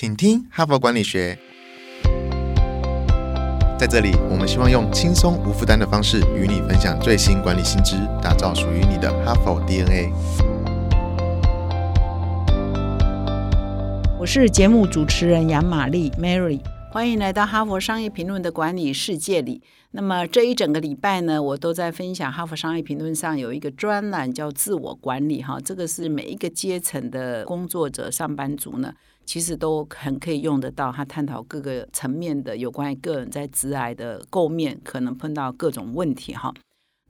请听哈佛管理学。在这里，我们希望用轻松无负担的方式与你分享最新管理新知，打造属于你的哈佛 DNA。我是节目主持人杨玛丽 Mary，欢迎来到哈佛商业评论的管理世界里。那么这一整个礼拜呢，我都在分享哈佛商业评论上有一个专栏叫自我管理哈，这个是每一个阶层的工作者、上班族呢。其实都很可以用得到，他探讨各个层面的有关于个人在直癌的构面可能碰到各种问题哈。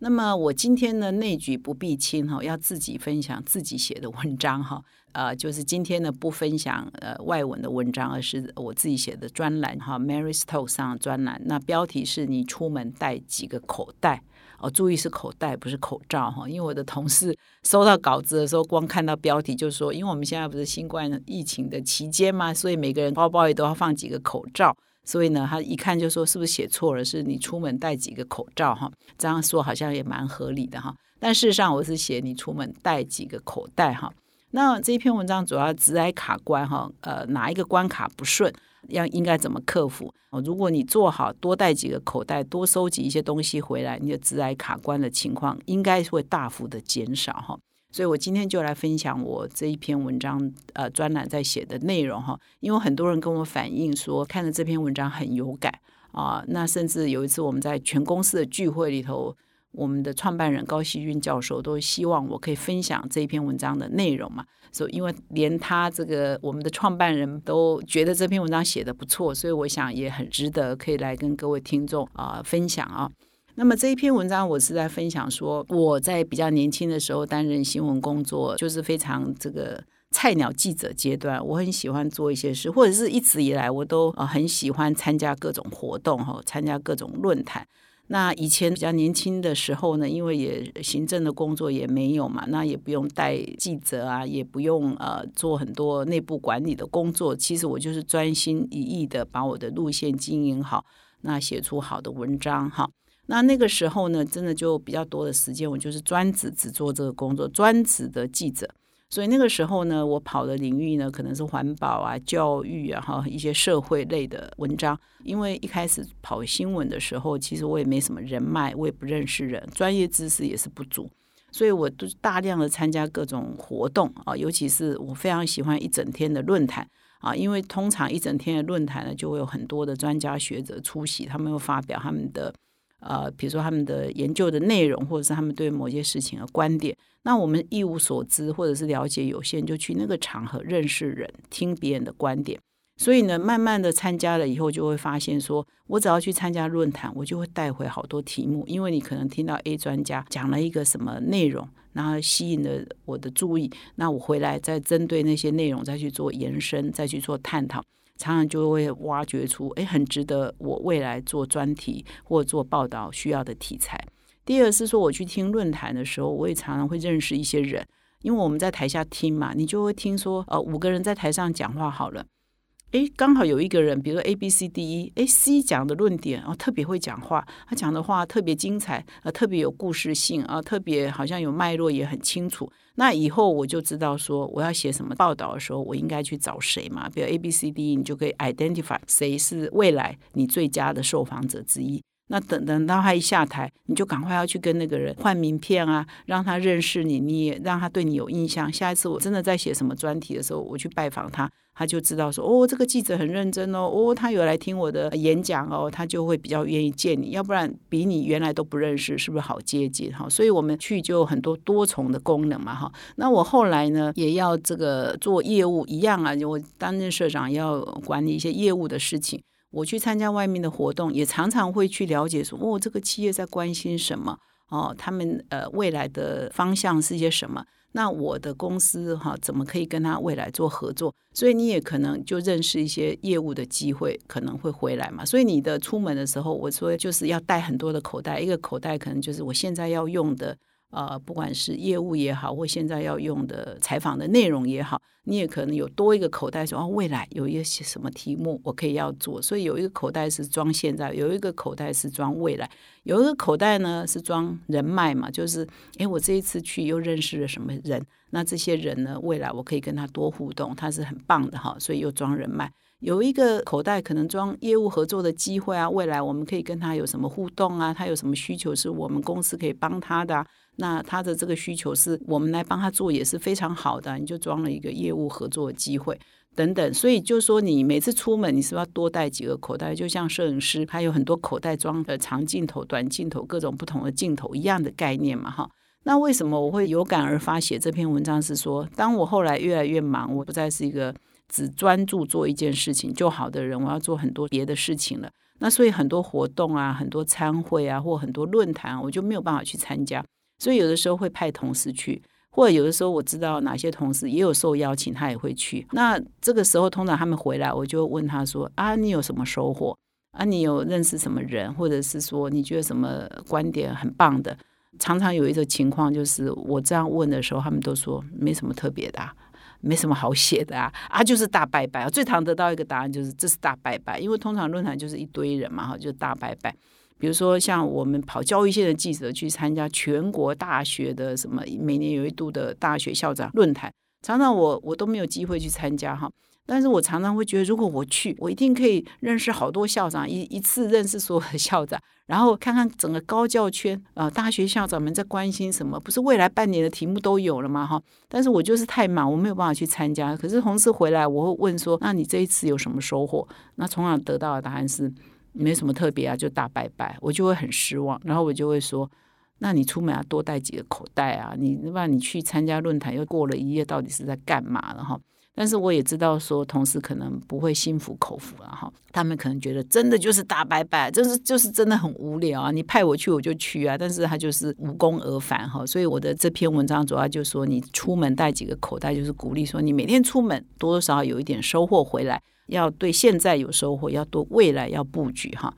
那么我今天呢内举不避亲哈，要自己分享自己写的文章哈。呃，就是今天呢不分享呃外文的文章，而是我自己写的专栏哈，Mary's Talk 上的专栏。那标题是你出门带几个口袋。哦，注意是口袋，不是口罩哈。因为我的同事收到稿子的时候，光看到标题就说，因为我们现在不是新冠疫情的期间嘛，所以每个人包包里都要放几个口罩。所以呢，他一看就说，是不是写错了？是你出门带几个口罩哈？这样说好像也蛮合理的哈。但事实上，我是写你出门带几个口袋哈。那这篇文章主要直来卡关哈，呃，哪一个关卡不顺？要应该怎么克服？哦，如果你做好多带几个口袋，多收集一些东西回来，你的致癌卡关的情况应该会大幅的减少哈。所以我今天就来分享我这一篇文章呃专栏在写的内容哈。因为很多人跟我反映说，看了这篇文章很有感啊。那甚至有一次我们在全公司的聚会里头。我们的创办人高希军教授都希望我可以分享这一篇文章的内容嘛，所以因为连他这个我们的创办人都觉得这篇文章写的不错，所以我想也很值得可以来跟各位听众啊分享啊。那么这一篇文章我是在分享说，我在比较年轻的时候担任新闻工作，就是非常这个菜鸟记者阶段，我很喜欢做一些事，或者是一直以来我都很喜欢参加各种活动哈，参加各种论坛。那以前比较年轻的时候呢，因为也行政的工作也没有嘛，那也不用带记者啊，也不用呃做很多内部管理的工作。其实我就是专心一意的把我的路线经营好，那写出好的文章哈。那那个时候呢，真的就比较多的时间，我就是专职只做这个工作，专职的记者。所以那个时候呢，我跑的领域呢，可能是环保啊、教育啊，哈一些社会类的文章。因为一开始跑新闻的时候，其实我也没什么人脉，我也不认识人，专业知识也是不足，所以我都大量的参加各种活动啊，尤其是我非常喜欢一整天的论坛啊，因为通常一整天的论坛呢，就会有很多的专家学者出席，他们会发表他们的。呃，比如说他们的研究的内容，或者是他们对某些事情的观点，那我们一无所知，或者是了解有限，就去那个场合认识人，听别人的观点。所以呢，慢慢的参加了以后，就会发现说，我只要去参加论坛，我就会带回好多题目，因为你可能听到 A 专家讲了一个什么内容，然后吸引了我的注意，那我回来再针对那些内容再去做延伸，再去做探讨。常常就会挖掘出，哎，很值得我未来做专题或做报道需要的题材。第二是说，我去听论坛的时候，我也常常会认识一些人，因为我们在台下听嘛，你就会听说，呃，五个人在台上讲话好了。哎，刚好有一个人，比如说 A、B、C、D、E，哎，C 讲的论点哦，特别会讲话，他讲的话特别精彩，呃，特别有故事性啊，特别好像有脉络也很清楚。那以后我就知道说，我要写什么报道的时候，我应该去找谁嘛？比如 A、B、C、D、E，你就可以 identify 谁是未来你最佳的受访者之一。那等等到他一下台，你就赶快要去跟那个人换名片啊，让他认识你，你也让他对你有印象。下一次我真的在写什么专题的时候，我去拜访他，他就知道说，哦，这个记者很认真哦，哦，他有来听我的演讲哦，他就会比较愿意见你。要不然比你原来都不认识，是不是好接近哈？所以我们去就很多多重的功能嘛哈。那我后来呢，也要这个做业务一样啊，我担任社长要管理一些业务的事情。我去参加外面的活动，也常常会去了解说，哦，这个企业在关心什么？哦，他们呃未来的方向是些什么？那我的公司哈，怎么可以跟他未来做合作？所以你也可能就认识一些业务的机会，可能会回来嘛。所以你的出门的时候，我说就是要带很多的口袋，一个口袋可能就是我现在要用的呃，不管是业务也好，或现在要用的采访的内容也好，你也可能有多一个口袋，说哦，未来有一些什么题目我可以要做，所以有一个口袋是装现在，有一个口袋是装未来，有一个口袋呢是装人脉嘛，就是诶，我这一次去又认识了什么人，那这些人呢，未来我可以跟他多互动，他是很棒的哈，所以又装人脉。有一个口袋可能装业务合作的机会啊，未来我们可以跟他有什么互动啊，他有什么需求是我们公司可以帮他的。那他的这个需求是我们来帮他做，也是非常好的。你就装了一个业务合作的机会等等，所以就说你每次出门，你是不是要多带几个口袋？就像摄影师，他有很多口袋装的长镜头、短镜头、各种不同的镜头一样的概念嘛，哈。那为什么我会有感而发写这篇文章？是说，当我后来越来越忙，我不再是一个只专注做一件事情就好的人，我要做很多别的事情了。那所以很多活动啊、很多参会啊，或很多论坛，我就没有办法去参加。所以有的时候会派同事去，或者有的时候我知道哪些同事也有受邀请，他也会去。那这个时候通常他们回来，我就问他说：“啊，你有什么收获？啊，你有认识什么人？或者是说你觉得什么观点很棒的？”常常有一个情况就是，我这样问的时候，他们都说没什么特别的，没什么好写的啊，啊，就是大拜拜啊。最常得到一个答案就是这是大拜拜，因为通常论坛就是一堆人嘛，哈，就是大拜拜。比如说，像我们跑教育线的记者去参加全国大学的什么每年有一度的大学校长论坛，常常我我都没有机会去参加哈。但是我常常会觉得，如果我去，我一定可以认识好多校长，一一次认识所有的校长，然后看看整个高教圈啊，大学校长们在关心什么？不是未来半年的题目都有了吗？哈。但是我就是太忙，我没有办法去参加。可是同事回来，我会问说：“那你这一次有什么收获？”那从而得到的答案是。没什么特别啊，就大拜拜，我就会很失望。然后我就会说，那你出门要多带几个口袋啊？你那你去参加论坛又过了一夜，到底是在干嘛了哈？但是我也知道说，同事可能不会心服口服了哈。他们可能觉得真的就是大拜拜，就是就是真的很无聊啊。你派我去我就去啊，但是他就是无功而返哈。所以我的这篇文章主要就是说，你出门带几个口袋，就是鼓励说，你每天出门多多少少有一点收获回来。要对现在有收获，要对未来要布局哈。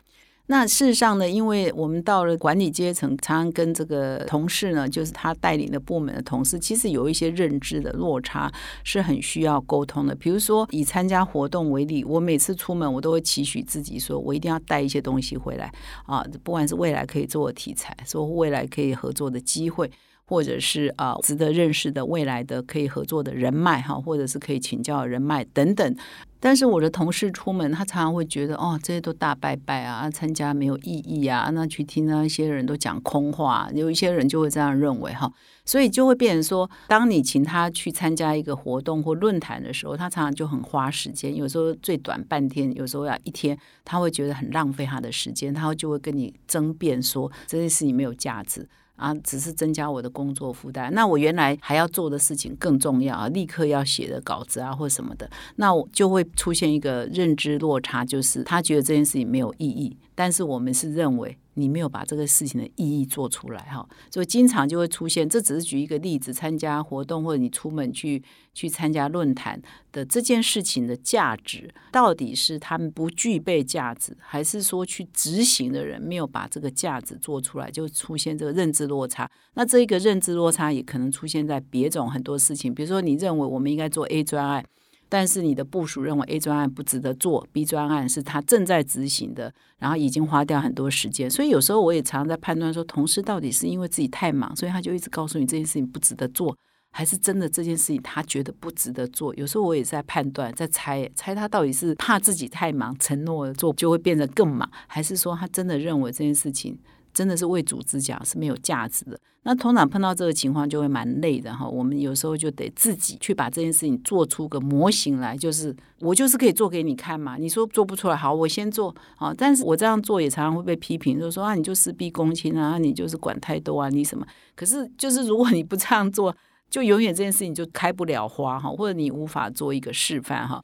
那事实上呢，因为我们到了管理阶层，常常跟这个同事呢，就是他带领的部门的同事，其实有一些认知的落差，是很需要沟通的。比如说以参加活动为例，我每次出门，我都会期许自己说，我一定要带一些东西回来啊，不管是未来可以做的题材，说未来可以合作的机会。或者是啊，值得认识的未来的可以合作的人脉哈，或者是可以请教人脉等等。但是我的同事出门，他常常会觉得哦，这些都大拜拜啊，参加没有意义啊。那去听那些人都讲空话，有一些人就会这样认为哈。所以就会变成说，当你请他去参加一个活动或论坛的时候，他常常就很花时间，有时候最短半天，有时候要一天，他会觉得很浪费他的时间，他就会跟你争辩说这件事情没有价值。啊，只是增加我的工作负担。那我原来还要做的事情更重要啊，立刻要写的稿子啊，或什么的，那我就会出现一个认知落差，就是他觉得这件事情没有意义，但是我们是认为。你没有把这个事情的意义做出来哈，所以经常就会出现。这只是举一个例子，参加活动或者你出门去去参加论坛的这件事情的价值，到底是他们不具备价值，还是说去执行的人没有把这个价值做出来，就出现这个认知落差？那这一个认知落差也可能出现在别种很多事情，比如说你认为我们应该做 A 专案。但是你的部署认为 A 专案不值得做，B 专案是他正在执行的，然后已经花掉很多时间，所以有时候我也常常在判断说，同事到底是因为自己太忙，所以他就一直告诉你这件事情不值得做，还是真的这件事情他觉得不值得做？有时候我也在判断，在猜猜他到底是怕自己太忙，承诺做就会变得更忙，还是说他真的认为这件事情？真的是为组织讲是没有价值的。那通常碰到这个情况就会蛮累的哈。我们有时候就得自己去把这件事情做出个模型来，就是我就是可以做给你看嘛。你说做不出来，好，我先做啊。但是我这样做也常常会被批评，就说啊，你就事必躬亲啊，你就是管太多啊，你什么？可是就是如果你不这样做，就永远这件事情就开不了花哈，或者你无法做一个示范哈。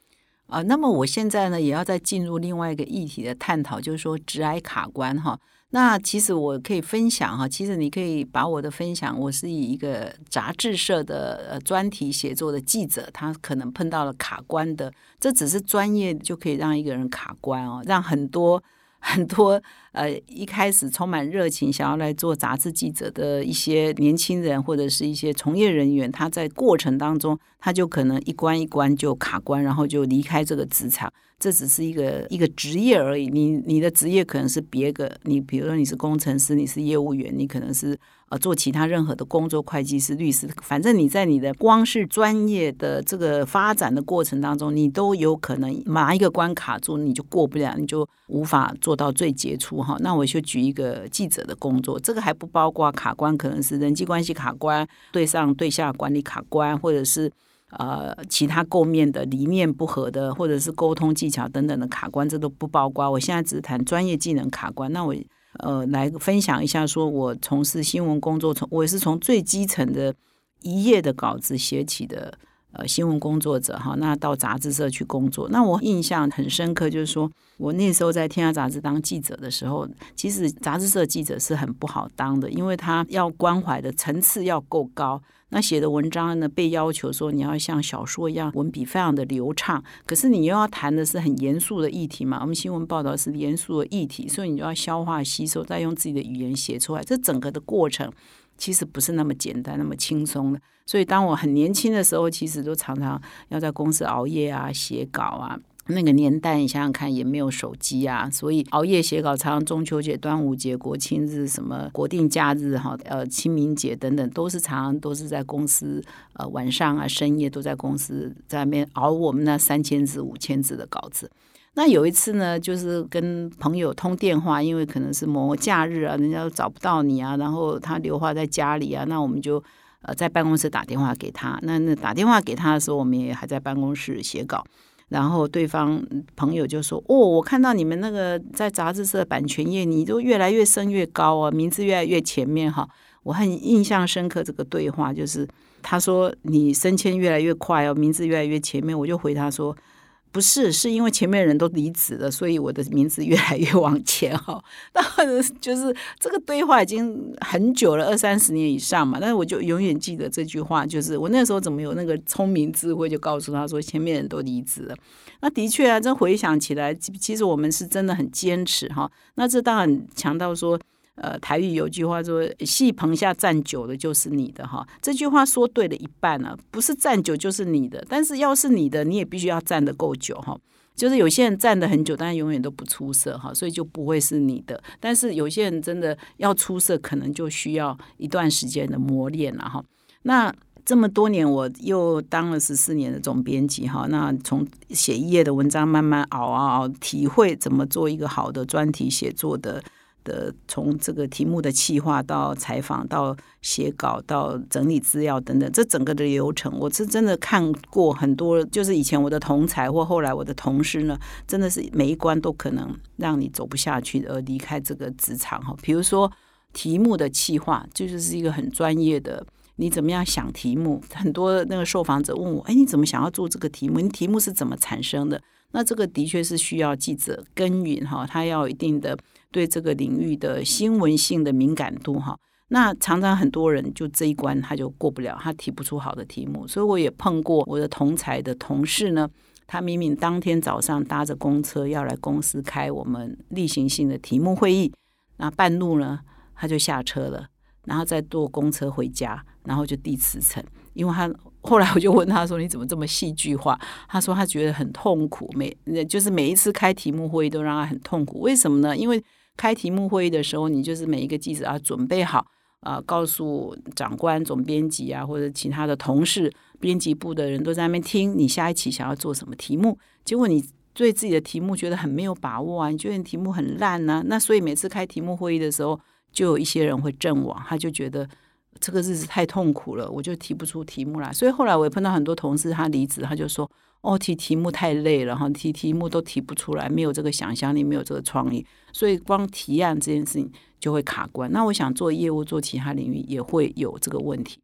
啊，那么我现在呢，也要再进入另外一个议题的探讨，就是说直癌卡关哈。那其实我可以分享哈，其实你可以把我的分享，我是以一个杂志社的呃专题写作的记者，他可能碰到了卡关的，这只是专业就可以让一个人卡关哦，让很多。很多呃一开始充满热情想要来做杂志记者的一些年轻人或者是一些从业人员，他在过程当中他就可能一关一关就卡关，然后就离开这个职场。这只是一个一个职业而已，你你的职业可能是别个，你比如说你是工程师，你是业务员，你可能是呃做其他任何的工作，会计师、律师，反正你在你的光是专业的这个发展的过程当中，你都有可能哪一个关卡住，你就过不了，你就无法做到最杰出哈。那我就举一个记者的工作，这个还不包括卡关，可能是人际关系卡关、对上对下管理卡关，或者是。呃，其他构面的理念不合的，或者是沟通技巧等等的卡关，这都不包括。我现在只谈专业技能卡关。那我呃来分享一下，说我从事新闻工作，从我是从最基层的一页的稿子写起的。呃，新闻工作者哈，那到杂志社去工作。那我印象很深刻，就是说我那时候在《天下杂志》当记者的时候，其实杂志社记者是很不好当的，因为他要关怀的层次要够高。那写的文章呢，被要求说你要像小说一样文笔非常的流畅，可是你又要谈的是很严肃的议题嘛。我们新闻报道是严肃的议题，所以你就要消化吸收，再用自己的语言写出来。这整个的过程其实不是那么简单、那么轻松的。所以，当我很年轻的时候，其实都常常要在公司熬夜啊、写稿啊。那个年代，你想想看，也没有手机啊，所以熬夜写稿，常常中秋节、端午节、国庆日、什么国定假日哈，呃，清明节等等，都是常常都是在公司呃晚上啊、深夜都在公司在那边熬我们那三千字、五千字的稿子。那有一次呢，就是跟朋友通电话，因为可能是某假日啊，人家都找不到你啊，然后他留话在家里啊，那我们就。呃，在办公室打电话给他，那那打电话给他的时候，我们也还在办公室写稿，然后对方朋友就说：“哦，我看到你们那个在杂志社版权页，你都越来越升越高啊，名字越来越前面哈。”我很印象深刻这个对话，就是他说你升迁越来越快哦，名字越来越前面，我就回他说。不是，是因为前面人都离职了，所以我的名字越来越往前哈。那就是这个对话已经很久了，二三十年以上嘛。但是我就永远记得这句话，就是我那时候怎么有那个聪明智慧，就告诉他说前面人都离职了。那的确啊，这回想起来，其实我们是真的很坚持哈。那这当然强调说。呃，台语有句话说：“戏棚下站久的就是你的哈。”这句话说对了一半了，不是站久就是你的。但是要是你的，你也必须要站得够久哈。就是有些人站得很久，但永远都不出色哈，所以就不会是你的。但是有些人真的要出色，可能就需要一段时间的磨练了哈。那这么多年，我又当了十四年的总编辑哈。那从写一页的文章慢慢熬啊熬，体会怎么做一个好的专题写作的。的从这个题目的企划到采访到写稿到整理资料等等，这整个的流程，我是真的看过很多。就是以前我的同才或后来我的同事呢，真的是每一关都可能让你走不下去而离开这个职场哈。比如说题目的企划，就是是一个很专业的，你怎么样想题目？很多那个受访者问我，哎，你怎么想要做这个题目？你题目是怎么产生的？那这个的确是需要记者耕耘哈，他要有一定的。对这个领域的新闻性的敏感度哈，那常常很多人就这一关他就过不了，他提不出好的题目。所以我也碰过我的同才的同事呢，他明明当天早上搭着公车要来公司开我们例行性的题目会议，那半路呢他就下车了，然后再坐公车回家，然后就递辞呈，因为他后来我就问他说：“你怎么这么戏剧化？”他说他觉得很痛苦，每就是每一次开题目会议都让他很痛苦。为什么呢？因为开题目会议的时候，你就是每一个记者啊准备好啊，告诉长官、总编辑啊，或者其他的同事、编辑部的人都在那边听你下一期想要做什么题目。结果你对自己的题目觉得很没有把握啊，你觉得你题目很烂呢？那所以每次开题目会议的时候，就有一些人会阵亡，他就觉得这个日子太痛苦了，我就提不出题目来。所以后来我也碰到很多同事，他离职，他就说。哦，提题目太累了哈，提题目都提不出来，没有这个想象力，没有这个创意，所以光提案这件事情就会卡关。那我想做业务，做其他领域也会有这个问题。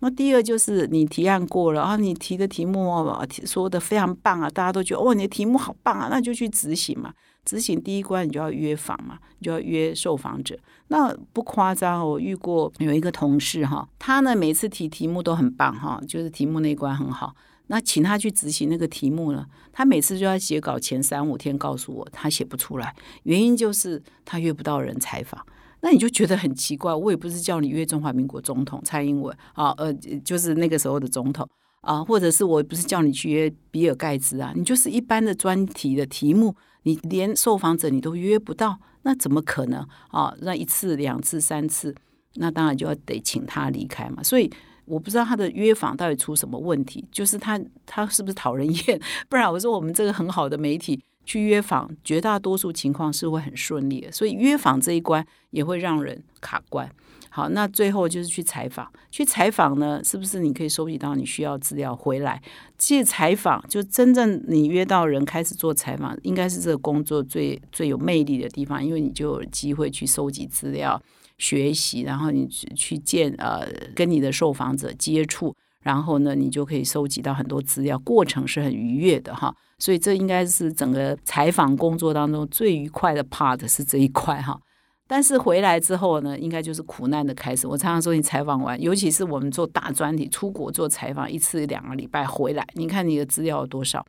那第二就是你提案过了啊，你提的题目说的非常棒啊，大家都觉得哦，你的题目好棒啊，那就去执行嘛。执行第一关你就要约访嘛，你就要约受访者。那不夸张，我遇过有一个同事哈，他呢每次提题目都很棒哈，就是题目那一关很好。那请他去执行那个题目呢？他每次就要写稿前三五天告诉我他写不出来，原因就是他约不到人采访。那你就觉得很奇怪，我也不是叫你约中华民国总统蔡英文啊，呃，就是那个时候的总统啊，或者是我不是叫你去约比尔盖茨啊，你就是一般的专题的题目，你连受访者你都约不到，那怎么可能啊？那一次、两次、三次，那当然就要得请他离开嘛。所以我不知道他的约访到底出什么问题，就是他他是不是讨人厌？不然我说我们这个很好的媒体。去约访，绝大多数情况是会很顺利的，所以约访这一关也会让人卡关。好，那最后就是去采访，去采访呢，是不是你可以收集到你需要资料回来？其实采访，就真正你约到人开始做采访，应该是这个工作最最有魅力的地方，因为你就有机会去收集资料、学习，然后你去见呃跟你的受访者接触，然后呢，你就可以收集到很多资料，过程是很愉悦的哈。所以这应该是整个采访工作当中最愉快的 part 是这一块哈，但是回来之后呢，应该就是苦难的开始。我常常说，你采访完，尤其是我们做大专题出国做采访，一次两个礼拜回来，你看你的资料有多少，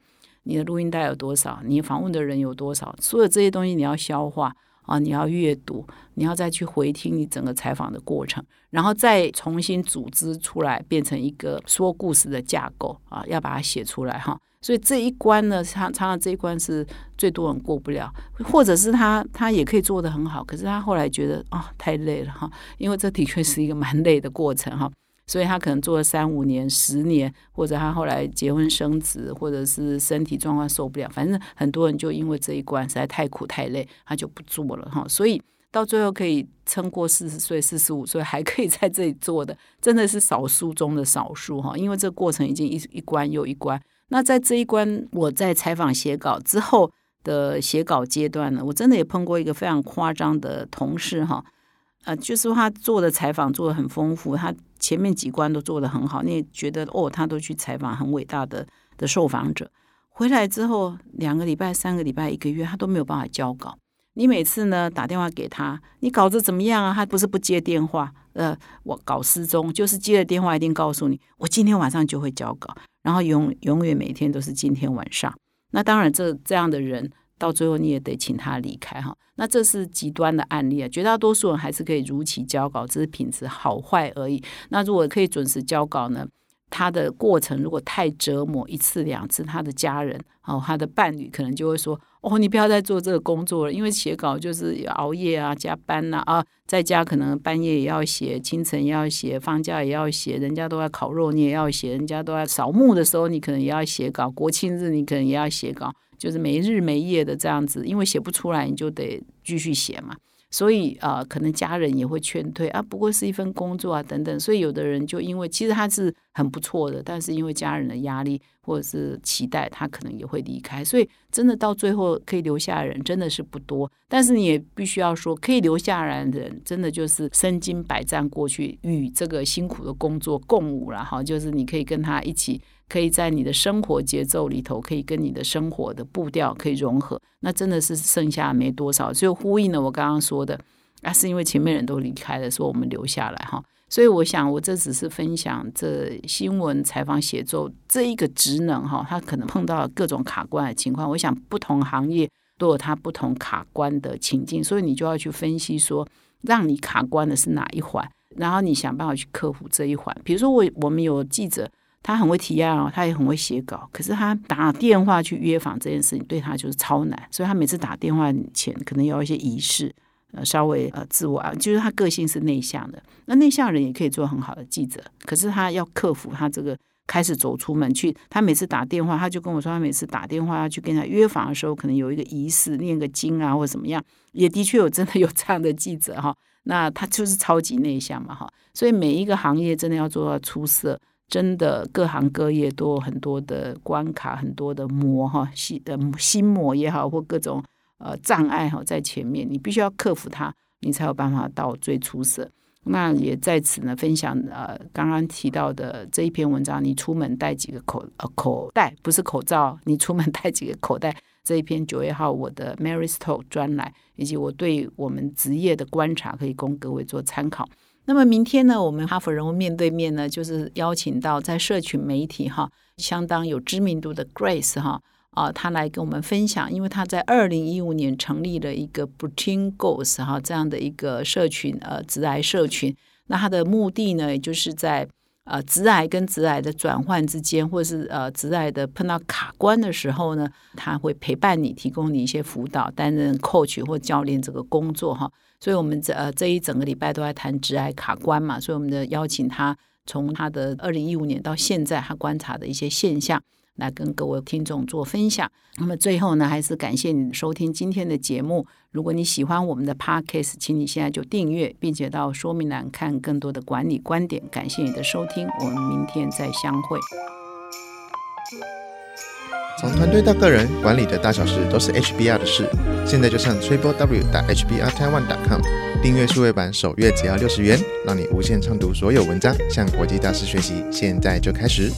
你的录音带有多少，你访问的人有多少，所有这些东西你要消化啊，你要阅读，你要再去回听你整个采访的过程，然后再重新组织出来，变成一个说故事的架构啊，要把它写出来哈。所以这一关呢，常常这一关是最多人过不了，或者是他他也可以做得很好，可是他后来觉得啊太累了哈，因为这的确是一个蛮累的过程哈，所以他可能做了三五年、十年，或者他后来结婚生子，或者是身体状况受不了，反正很多人就因为这一关实在太苦太累，他就不做了哈。所以到最后可以撑过四十岁、四十五岁还可以在这里做的，真的是少数中的少数哈，因为这个过程已经一一关又一关。那在这一关，我在采访写稿之后的写稿阶段呢，我真的也碰过一个非常夸张的同事哈，呃，就是他做的采访做的很丰富，他前面几关都做的很好，你也觉得哦，他都去采访很伟大的的受访者，回来之后两个礼拜、三个礼拜、一个月，他都没有办法交稿。你每次呢打电话给他，你稿子怎么样啊？他不是不接电话，呃，我稿失踪，就是接了电话一定告诉你，我今天晚上就会交稿。然后永永远每天都是今天晚上，那当然这这样的人到最后你也得请他离开哈。那这是极端的案例啊，绝大多数人还是可以如期交稿，只是品质好坏而已。那如果可以准时交稿呢？他的过程如果太折磨一次两次，他的家人哦，他的伴侣可能就会说：“哦，你不要再做这个工作了，因为写稿就是熬夜啊、加班呐啊，在家可能半夜也要写，清晨也要写，放假也要写，人家都在烤肉，你也要写；人家都在扫墓的时候，你可能也要写稿；国庆日你可能也要写稿，就是没日没夜的这样子，因为写不出来，你就得继续写嘛。”所以啊，可能家人也会劝退啊，不过是一份工作啊，等等。所以有的人就因为其实他是很不错的，但是因为家人的压力或者是期待，他可能也会离开。所以真的到最后可以留下人真的是不多。但是你也必须要说，可以留下来的人，真的就是身经百战过去，与这个辛苦的工作共舞了哈。就是你可以跟他一起。可以在你的生活节奏里头，可以跟你的生活的步调可以融合，那真的是剩下没多少，就呼应了我刚刚说的，啊，是因为前面人都离开了，说我们留下来哈。所以我想，我这只是分享这新闻采访写作这一个职能哈，他可能碰到各种卡关的情况。我想不同行业都有它不同卡关的情境，所以你就要去分析说，让你卡关的是哪一环，然后你想办法去克服这一环。比如说，我我们有记者。他很会提案哦，他也很会写稿，可是他打电话去约访这件事情对他就是超难，所以他每次打电话前可能要一些仪式，呃，稍微呃自我啊，就是他个性是内向的，那内向人也可以做很好的记者，可是他要克服他这个开始走出门去，他每次打电话，他就跟我说，他每次打电话要去跟他约访的时候，可能有一个仪式，念个经啊，或者怎么样，也的确有真的有这样的记者哈，那他就是超级内向嘛哈，所以每一个行业真的要做到出色。真的，各行各业都有很多的关卡，很多的磨哈心的心魔也好，或各种呃障碍哈在前面，你必须要克服它，你才有办法到最出色。那也在此呢，分享呃刚刚提到的这一篇文章，你出门带几个口呃口袋，不是口罩，你出门带几个口袋。这一篇九月号我的 Mary Stow 专栏，以及我对我们职业的观察，可以供各位做参考。那么明天呢，我们哈佛人物面对面呢，就是邀请到在社群媒体哈相当有知名度的 Grace 哈啊，她来跟我们分享，因为她在二零一五年成立了一个 b r t i n Goals 哈这样的一个社群呃直癌社群，那他的目的呢，也就是在呃，直癌跟直癌的转换之间，或是呃，直癌的碰到卡关的时候呢，他会陪伴你，提供你一些辅导，担任 coach 或教练这个工作哈。所以，我们这呃这一整个礼拜都在谈直癌卡关嘛，所以我们的邀请他从他的二零一五年到现在，他观察的一些现象。来跟各位听众做分享。那么最后呢，还是感谢你收听今天的节目。如果你喜欢我们的 podcast，请你现在就订阅，并且到说明栏看更多的管理观点。感谢你的收听，我们明天再相会。从团队到个人，管理的大小事都是 HBR 的事。现在就上 triple w 打 HBR Taiwan com 订阅数位版，首月只要六十元，让你无限畅读所有文章，向国际大师学习。现在就开始。